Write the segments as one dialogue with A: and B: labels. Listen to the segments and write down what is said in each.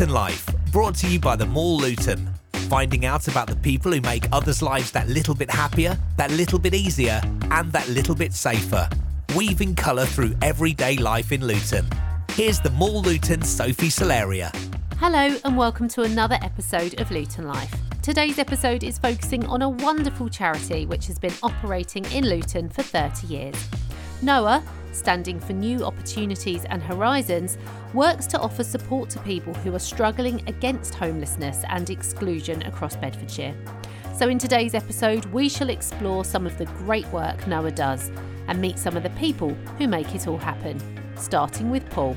A: Luton Life, brought to you by the Mall Luton. Finding out about the people who make others' lives that little bit happier, that little bit easier, and that little bit safer. Weaving colour through everyday life in Luton. Here's the Mall Luton Sophie Solaria.
B: Hello, and welcome to another episode of Luton Life. Today's episode is focusing on a wonderful charity which has been operating in Luton for 30 years. NOAH, standing for New Opportunities and Horizons, works to offer support to people who are struggling against homelessness and exclusion across Bedfordshire. So, in today's episode, we shall explore some of the great work NOAH does and meet some of the people who make it all happen, starting with Paul.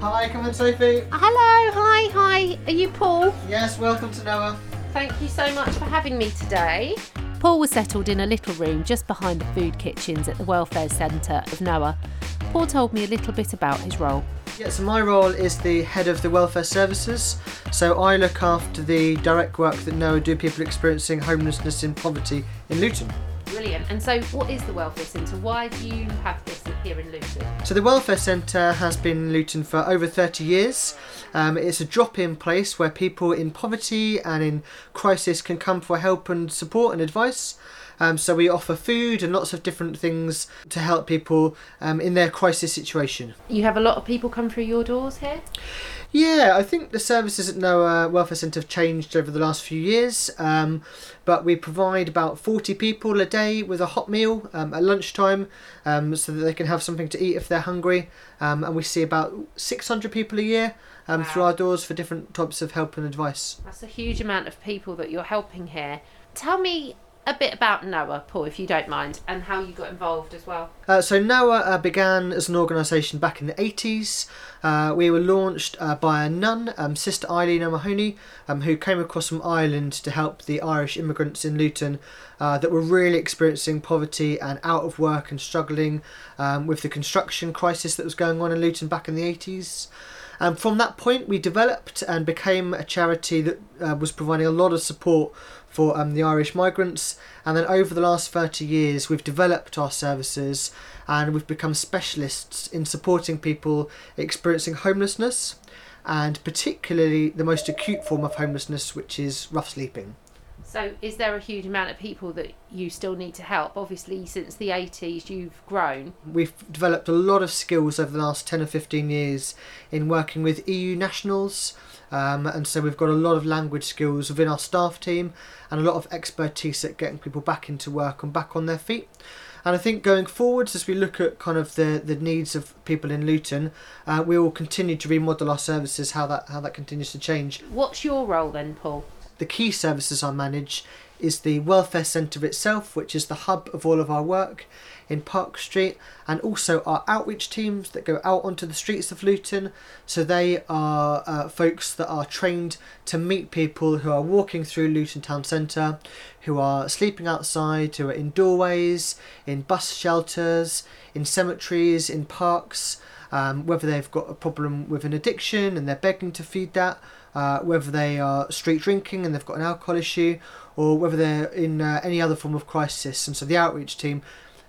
C: Hi, come in, Sophie.
B: Hello, hi, hi. Are you Paul?
C: Yes, welcome to NOAH.
B: Thank you so much for having me today. Paul was settled in a little room just behind the food kitchens at the Welfare Centre of NOAH. Paul told me a little bit about his role.
C: Yeah, so my role is the head of the welfare services. So I look after the direct work that NOAH do people experiencing homelessness and poverty in Luton.
B: Brilliant. And so, what is the Welfare Centre? Why do you have this here in Luton?
C: So the Welfare Centre has been in Luton for over 30 years. Um, it's a drop-in place where people in poverty and in crisis can come for help and support and advice. Um, so we offer food and lots of different things to help people um, in their crisis situation.
B: You have a lot of people come through your doors here?
C: Yeah, I think the services at NOAH Welfare Centre have changed over the last few years, um, but we provide about 40 people a day with a hot meal um, at lunchtime um, so that they can have something to eat if they're hungry. Um, and we see about 600 people a year um,
B: Wow.
C: through our doors for different types of help and advice.
B: That's a huge amount of people that you're helping here. Tell me a bit about NOAH, Paul, if you don't mind, and how you got involved as well.
C: Uh, so NOAH uh, began as an organisation back in the 80s. Uh, we were launched uh, by a nun, um, Sister Eileen O'Mahony, um, who came across from Ireland to help the Irish immigrants in Luton uh, that were really experiencing poverty and out of work and struggling um, with the construction crisis that was going on in Luton back in the 80s. And from that point, we developed and became a charity that uh, was providing a lot of support for um, the Irish migrants. And then over the last 30 years, we've developed our services and we've become specialists in supporting people experiencing homelessness and particularly the most acute form of homelessness, which is rough sleeping.
B: So, is there a huge amount of people that you still need to help? Obviously, since the 80s, you've grown.
C: We've developed a lot of skills over the last 10 or 15 years in working with EU nationals. Um, and so we've got a lot of language skills within our staff team and a lot of expertise at getting people back into work and back on their feet. And I think going forwards, as we look at kind of the, the needs of people in Luton, uh, we will continue to remodel our services, how that how that continues to change.
B: What's your role then, Paul?
C: The key services I manage is the welfare centre itself, which is the hub of all of our work in Park Street, and also our outreach teams that go out onto the streets of Luton. So they are uh, folks that are trained to meet people who are walking through Luton Town Centre, who are sleeping outside, who are in doorways, in bus shelters, in cemeteries, in parks. Um, whether they've got a problem with an addiction and they're begging to feed that, uh, whether they are street drinking and they've got an alcohol issue, or whether they're in uh, any other form of crisis. And so the outreach team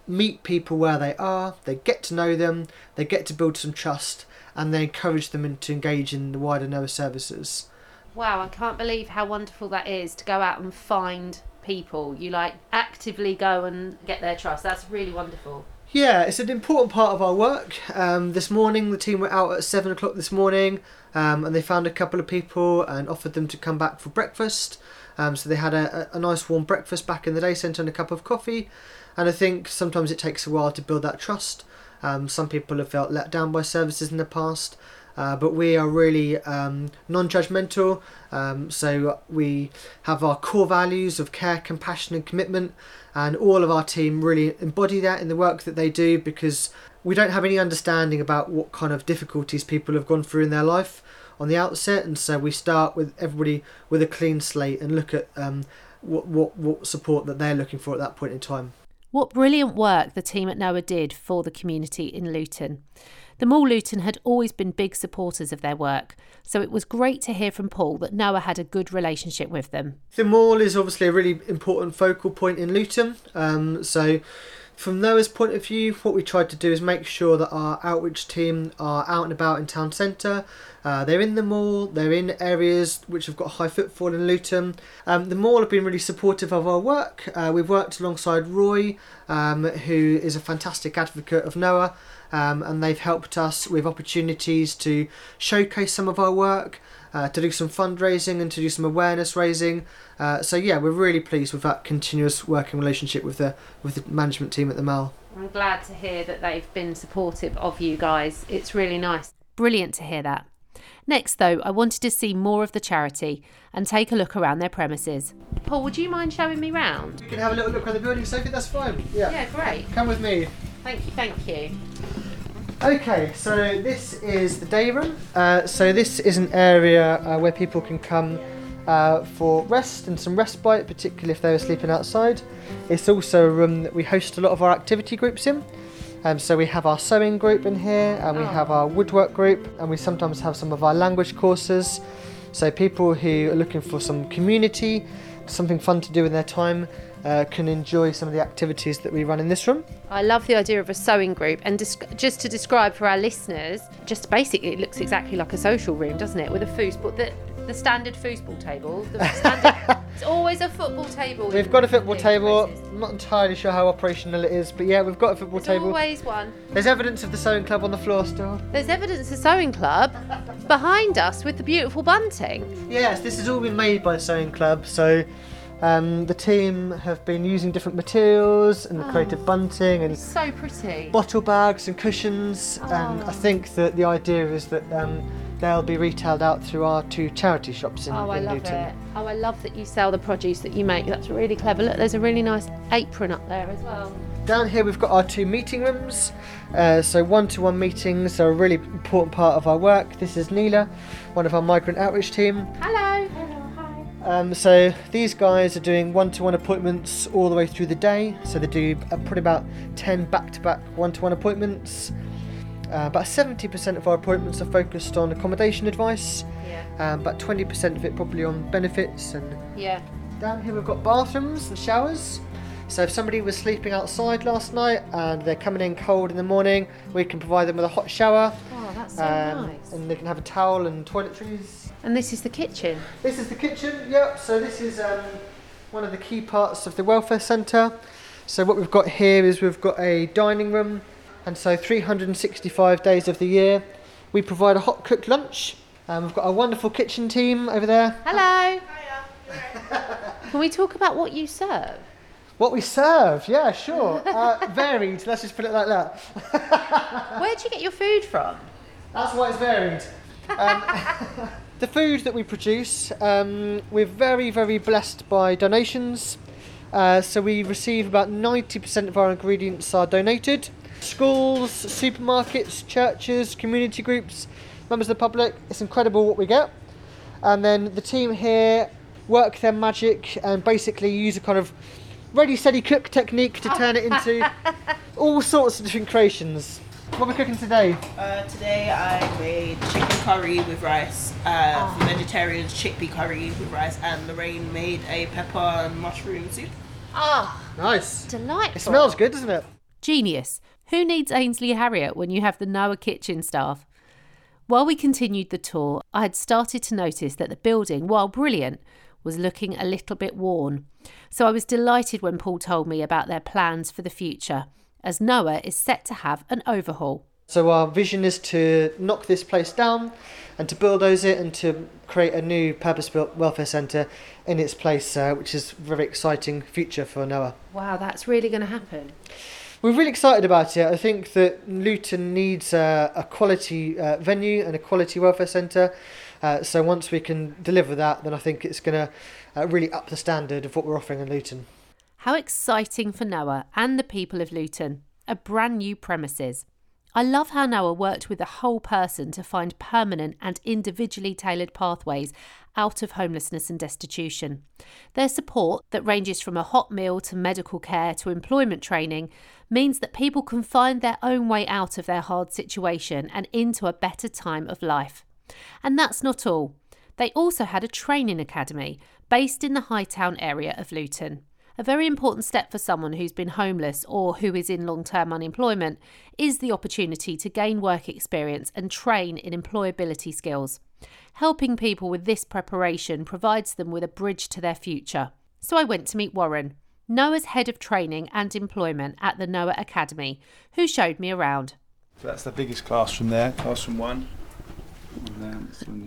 C: meet people where they are, they get to know them, they get to build some trust, and they encourage them to engage in the wider NOAH services.
B: Wow, I can't believe how wonderful that is to go out and find people. You like actively go and get their trust. That's really wonderful.
C: Yeah, it's an important part of our work. Um, this morning, the team were out at seven o'clock this morning, um, and they found a couple of people and offered them to come back for breakfast. Um, so they had a, a nice warm breakfast back in the day centre and a cup of coffee. And I think sometimes it takes a while to build that trust. Um, some people have felt let down by services in the past, uh, but we are really um, non-judgmental. Um, so we have our core values of care, compassion, and commitment, and all of our team really embody that in the work that they do because we don't have any understanding about what kind of difficulties people have gone through in their life on the outset, and so we start with everybody with a clean slate and look at um, what, what what support that they're looking for at that point in time.
B: What brilliant work the team at NOAH did for the community in Luton. The Mall Luton had always been big supporters of their work, so it was great to hear from Paul that Noah had a good relationship with them.
C: The mall is obviously a really important focal point in Luton. Um, so, from Noah's point of view, what we tried to do is make sure that our outreach team are out and about in town centre. Uh, they're in the mall, they're in areas which have got high footfall in Luton. Um, the mall have been really supportive of our work. Uh, we've worked alongside Roy, um, who is a fantastic advocate of Noah, um, and they've helped us with opportunities to showcase some of our work. Uh, to do some fundraising and to do some awareness raising. Uh, so yeah, we're really pleased with that continuous working relationship with the with the management team at the Mall.
B: I'm glad to hear that they've been supportive of you guys. It's really nice. Brilliant to hear that. Next, though, I wanted to see more of the charity and take a look around their premises. Paul, would you mind showing me round?
C: You can have a little look around the building, Sophie. That's fine. Yeah.
B: Yeah, great.
C: Come with me.
B: Thank you, thank you.
C: Okay, so this is the day room. Uh, so this is an area uh, where people can come uh, for rest and some respite, particularly if they were sleeping outside. It's also a room that we host a lot of our activity groups in. Um, so we have our sewing group in here, and we have our woodwork group, and we sometimes have some of our language courses. So people who are looking for some community, something fun to do in their time, uh, can enjoy some of the activities that we run in this room.
B: I love the idea of a sewing group, and just to describe for our listeners, just basically it looks exactly like a social room, doesn't it? With a foosball, the the standard foosball table. The standard, it's always a football table.
C: We've got a football table.
B: places.
C: I'm not entirely sure how operational it is, but yeah, we've got a football
B: There's
C: table.
B: always one.
C: There's evidence of the sewing club on the floor still.
B: There's evidence of the sewing club behind us with the beautiful bunting.
C: Yes, this has all been made by the Sewing Club, so um, the team have been using different materials and created bunting and
B: So pretty.
C: bottle bags and cushions, and I think that the idea is that um, they'll be retailed out through our two charity shops in,
B: Oh, I
C: in
B: love
C: Luton.
B: it. Oh, I love that you sell the produce that you make. That's really clever. Look, there's a really nice apron up there as well.
C: Down here we've got our two meeting rooms. Uh, so one-to-one meetings are a really important part of our work. This is Neela, one of our migrant outreach team.
B: Hello. Hello.
C: Um, so these guys are doing one-to-one appointments all the way through the day. So they do uh, probably about 10 back-to-back one-to-one appointments. Uh, about 70% of our appointments are focused on accommodation advice.
B: Yeah.
C: Um, about 20% of it probably on benefits and
B: Yeah.
C: down here we've got bathrooms and showers. So if somebody was sleeping outside last night and they're coming in cold in the morning, we can provide them with a hot shower.
B: Oh, that's so
C: um,
B: nice.
C: And they can have a towel and toiletries.
B: And this is the kitchen.
C: This is the kitchen, yep. So this is um, one of the key parts of the welfare centre. So what we've got here is we've got a dining room, and so 365 days of the year, we provide a hot cooked lunch. Um, we've got a wonderful kitchen team over there.
B: Hello. Can we talk about what you serve?
C: What we serve, yeah, sure. Uh, varied, let's just put it like that.
B: Where do you get your food from?
C: That's why it's varied. Um, the food that we produce, um, we're very, very blessed by donations. Uh, so we receive about 90% of our ingredients are donated. Schools, supermarkets, churches, community groups, members of the public, it's incredible what we get. And then the team here work their magic and basically use a kind of ready, steady cook technique to turn it into all sorts of different creations. What are we cooking today?
D: Uh, today I made chicken curry with rice, uh, for vegetarians chickpea curry with rice, and Lorraine made a pepper and mushroom soup.
B: Ah,
C: Nice.
B: delightful.
C: It smells good, doesn't it?
B: Genius. Who needs Ainsley Harriott when you have the Noah kitchen staff? While we continued the tour, I had started to notice that the building, while brilliant, was looking a little bit worn. So I was delighted when Paul told me about their plans for the future, as Noah is set to have an overhaul.
C: So our vision is to knock this place down and to bulldoze it and to create a new purpose-built welfare centre in its place, uh, which is a very exciting future for Noah.
B: Wow, that's really going to happen.
C: We're really excited about it. I think that Luton needs a, a quality uh, venue and a quality welfare centre. Uh, so once we can deliver that, then I think it's going to uh, really up the standard of what we're offering in Luton.
B: How exciting for Noah and the people of Luton. A brand new premises. I love how Noah worked with the whole person to find permanent and individually tailored pathways out of homelessness and destitution. Their support, that ranges from a hot meal to medical care to employment training, means that people can find their own way out of their hard situation and into a better time of life. And that's not all. They also had a training academy based in the Hightown area of Luton. A very important step for someone who's been homeless or who is in long term unemployment is the opportunity to gain work experience and train in employability skills. Helping people with this preparation provides them with a bridge to their future. So I went to meet Warren, Noah's head of training and employment at the Noah Academy, who showed me around.
E: So that's the biggest classroom there, classroom one.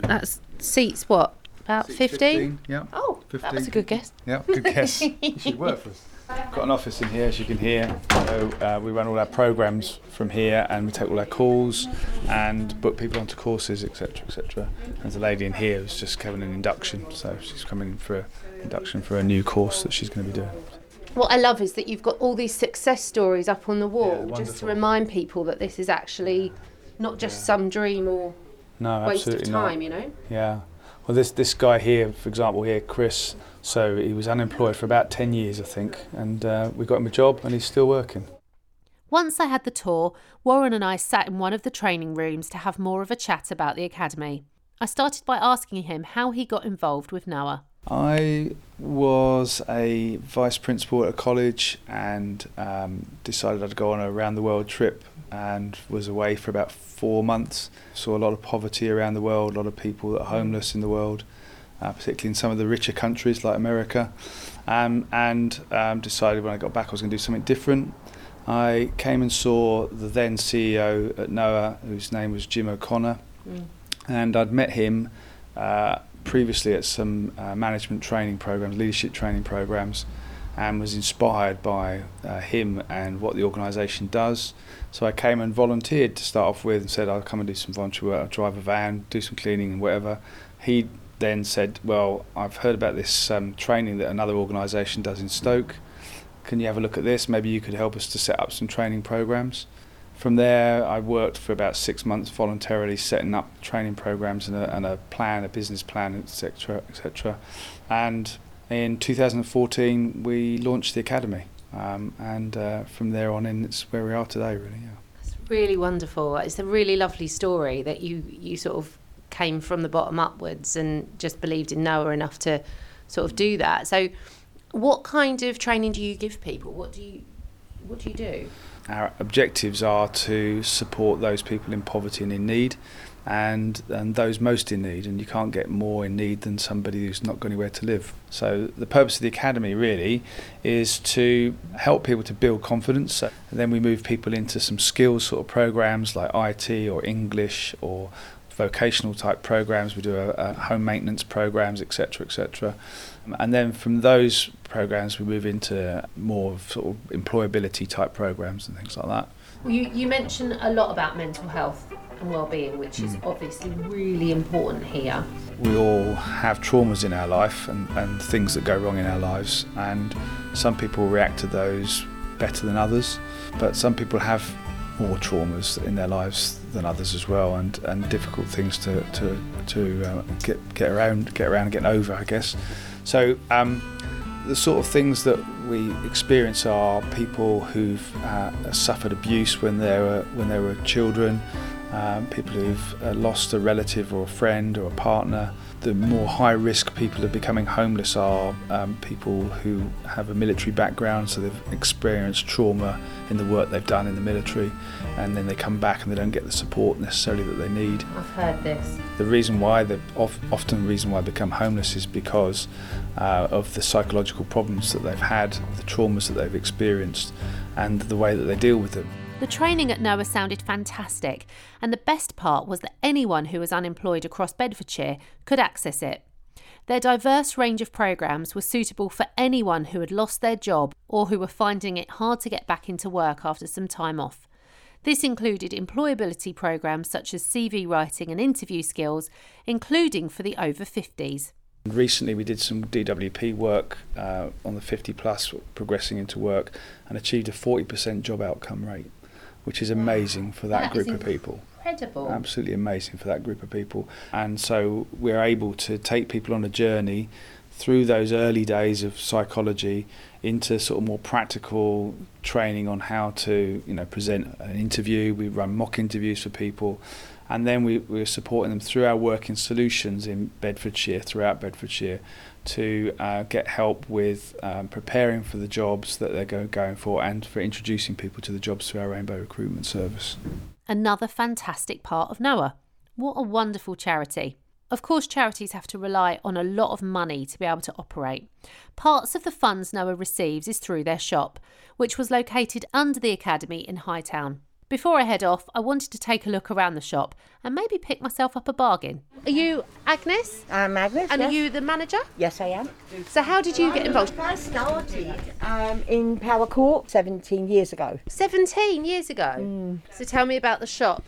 B: That's seats what? About 15?
E: Yeah.
B: Oh, that was a good guess.
E: Yeah, good guess. you should work for us. Got an office in here, as you can hear. So uh, we run all our programs from here, and we take all our calls and book people onto courses, etc., etc. There's a lady in here who's just having an induction, so she's coming for an induction for a new course that she's going to be doing.
B: What I love is that you've got all these success stories up on the wall,
E: Yeah,
B: just to remind people that this is actually not just
E: Yeah.
B: some dream or
E: No,
B: waste of time,
E: not.
B: you know.
E: Yeah. Well, this this guy here, for example, here, Chris. So he was unemployed for about ten years, I think, and uh, we got him a job, and he's still working.
B: Once I had the tour, Warren and I sat in one of the training rooms to have more of a chat about the academy. I started by asking him how he got involved with Noah.
E: I was a vice principal at a college and um, decided I'd go on a round the world trip and was away for about four months. Saw a lot of poverty around the world, a lot of people that are homeless in the world, uh, particularly in some of the richer countries like America. Um, and um, decided when I got back I was going to do something different. I came and saw the then CEO at NOAH, whose name was Jim O'Connor, and I'd met him uh, previously at some uh, management training programs, leadership training programs, and was inspired by uh, him and what the organisation does. So I came and volunteered to start off with and said I'll come and do some voluntary work, I'll drive a van, do some cleaning and whatever. He then said, Well, I've heard about this um, training that another organisation does in Stoke. Can you have a look at this? Maybe you could help us to set up some training programs. From there, I worked for about six months voluntarily setting up training programs and a, and a plan, a business plan, etc., etc. And in 2014, we launched the academy, um, and uh, from there on in, it's where we are today, really. Yeah.
B: It's really wonderful. It's a really lovely story that you you sort of came from the bottom upwards and just believed in Noah enough to sort of do that. So, what kind of training do you give people? What do you what do you do?
E: Our objectives are to support those people in poverty and in need, and and those most in need. And you can't get more in need than somebody who's not got anywhere to live. So the purpose of the academy really is to help people to build confidence. So then we move people into some skills sort of programs like IT or English or vocational type programs. We do a, a home maintenance programs, etc., etc. And then from those programs, we move into more of sort of employability type programs and things like that.
B: Well, you you mentioned a lot about mental health and well-being, which is hmm. obviously really important here.
E: We all have traumas in our life and, and things that go wrong in our lives, and some people react to those better than others, but some people have more traumas in their lives than others as well, and, and difficult things to to, to uh, get get around get around and get over, I guess. So um, the sort of things that we experience are people who've uh, suffered abuse when they were when they were children, um, people who've uh, lost a relative or a friend or a partner. The more high risk people of becoming homeless are um, people who have a military background, so they've experienced trauma in the work they've done in the military, and then they come back and they don't get the support necessarily that they need.
B: I've heard this.
E: The reason why they of, often the reason why they become homeless is because uh, of the psychological problems that they've had, the traumas that they've experienced, and the way that they deal with them.
B: The training at NOAH sounded fantastic, and the best part was that anyone who was unemployed across Bedfordshire could access it. Their diverse range of programmes was suitable for anyone who had lost their job or who were finding it hard to get back into work after some time off. This included employability programmes such as CV writing and interview skills, including for the over 50s.
E: Recently, we did some DWP work uh, on the 50 plus, progressing into work, and achieved a 40% job outcome rate. Which is amazing for that,
B: That
E: group of people.
B: Incredible.
E: Absolutely amazing for that group of people. And so we're able to take people on a journey through those early days of psychology into sort of more practical training on how to, you know, present an interview. We run mock interviews for people. And then we, we're supporting them through our work in solutions in Bedfordshire, throughout Bedfordshire, to uh, get help with um, preparing for the jobs that they're go- going for and for introducing people to the jobs through our Rainbow Recruitment Service.
B: Another fantastic part of Noah. What a wonderful charity. Of course, charities have to rely on a lot of money to be able to operate. Parts of the funds Noah receives is through their shop, which was located under the Academy in Hightown. Before I head off, I wanted to take a look around the shop and maybe pick myself up a bargain. Are you Agnes?
F: I'm Agnes.
B: And
F: yes.
B: are you the manager?
F: Yes, I am.
B: So, how did you get involved?
F: I started um, in Power Court 17 years ago.
B: 17 years ago. So, tell me about the shop.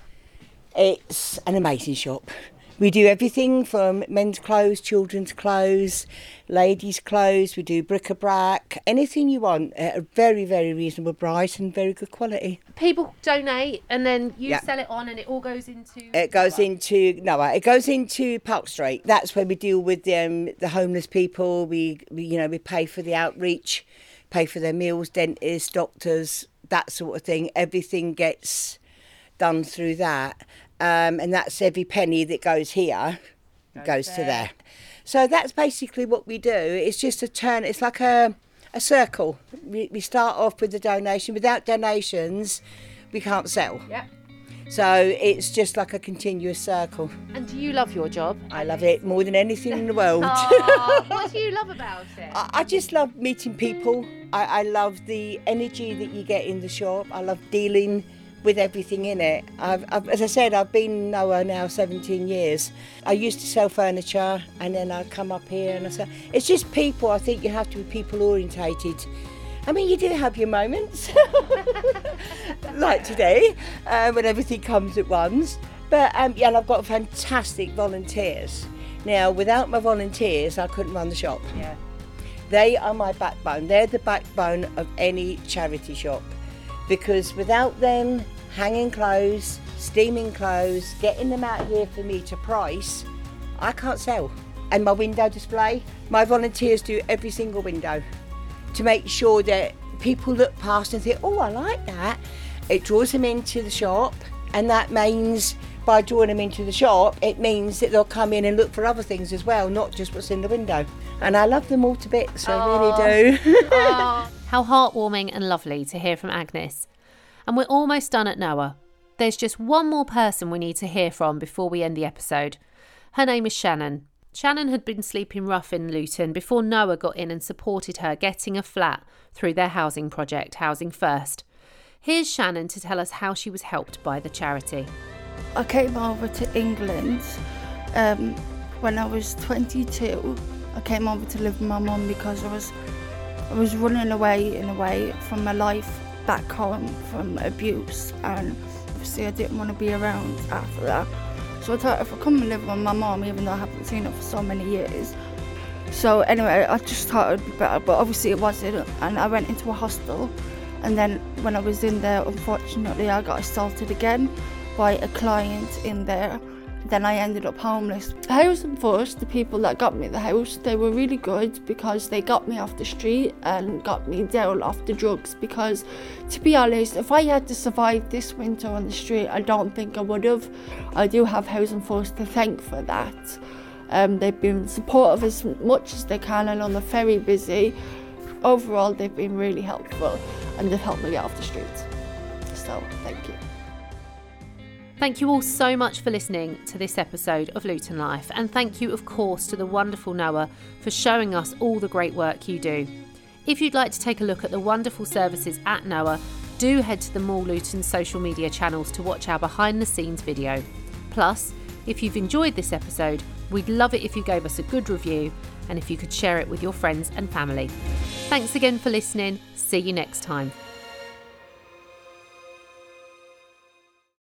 F: It's an amazing shop. We do everything from men's clothes, children's clothes, ladies' clothes. We do bric-a-brac, anything you want at a very, very reasonable price and very good quality.
B: People donate and then you
F: Yeah.
B: sell it on and it all goes into.
F: It goes into no, it goes into Park Street. That's where we deal with um, the homeless people. We, we, you know, we pay for the outreach, pay for their meals, dentists, doctors, that sort of thing. Everything gets done through that, um, and that's every penny that goes here goes to there. So that's basically what we do. It's just a turn. It's like a a circle. We, we start off with the donation. Without donations, we can't sell.
B: Yeah.
F: So it's just like a continuous circle.
B: And do you love your job?
F: I love it more than anything in the world.
B: What do you love about it?
F: I, I just love meeting people. I, I love the energy that you get in the shop. I love dealing with everything in it. I've, I've, as I said, I've been Noah now 17 years. I used to sell furniture and then I'd come up here and I said, it's just people. I think you have to be people orientated. I mean, you do have your moments, like today, uh, when everything comes at once. But um, yeah, and I've got fantastic volunteers. Now, without my volunteers, I couldn't run the shop.
B: Yeah.
F: They are my backbone. They're the backbone of any charity shop because without them hanging clothes, steaming clothes, getting them out here for me to price, I can't sell. And my window display, my volunteers do every single window to make sure that people look past and think, oh, I like that. It draws them into the shop, and that means by drawing them into the shop, it means that they'll come in and look for other things as well, not just what's in the window. And I love them all to bits, I really do.
B: How heartwarming and lovely to hear from Agnes. And we're almost done at Noah. There's just one more person we need to hear from before we end the episode. Her name is Shannon. Shannon had been sleeping rough in Luton before Noah got in and supported her getting a flat through their housing project, Housing First. Here's Shannon to tell us how she was helped by the charity.
G: I came over to England um, when I was 22. I came over to live with my mum because I was I was running away in a way from my life back home from abuse, and obviously I didn't want to be around after that. So I thought if I come and live with my mum, even though I haven't seen her for so many years. So anyway, I just thought it would be better, but obviously it wasn't, and I went into a hostel. And then when I was in there, unfortunately, I got assaulted again by a client in there. Then I ended up homeless. Housing First, the people that got me the house, they were really good because they got me off the street and got me down off the drugs. Because, to be honest, if I had to survive this winter on the street, I don't think I would have. I do have Housing First to thank for that. Um, they've been supportive as much as they can, and on they're very busy. Overall, they've been really helpful and they've helped me get off the streets. So, thank you.
B: Thank you all so much for listening to this episode of Luton Life, and thank you, of course, to the wonderful Noah for showing us all the great work you do. If you'd like to take a look at the wonderful services at Noah, do head to the Mall Luton social media channels to watch our behind the scenes video. Plus, if you've enjoyed this episode, we'd love it if you gave us a good review and if you could share it with your friends and family. Thanks again for listening. See you next time.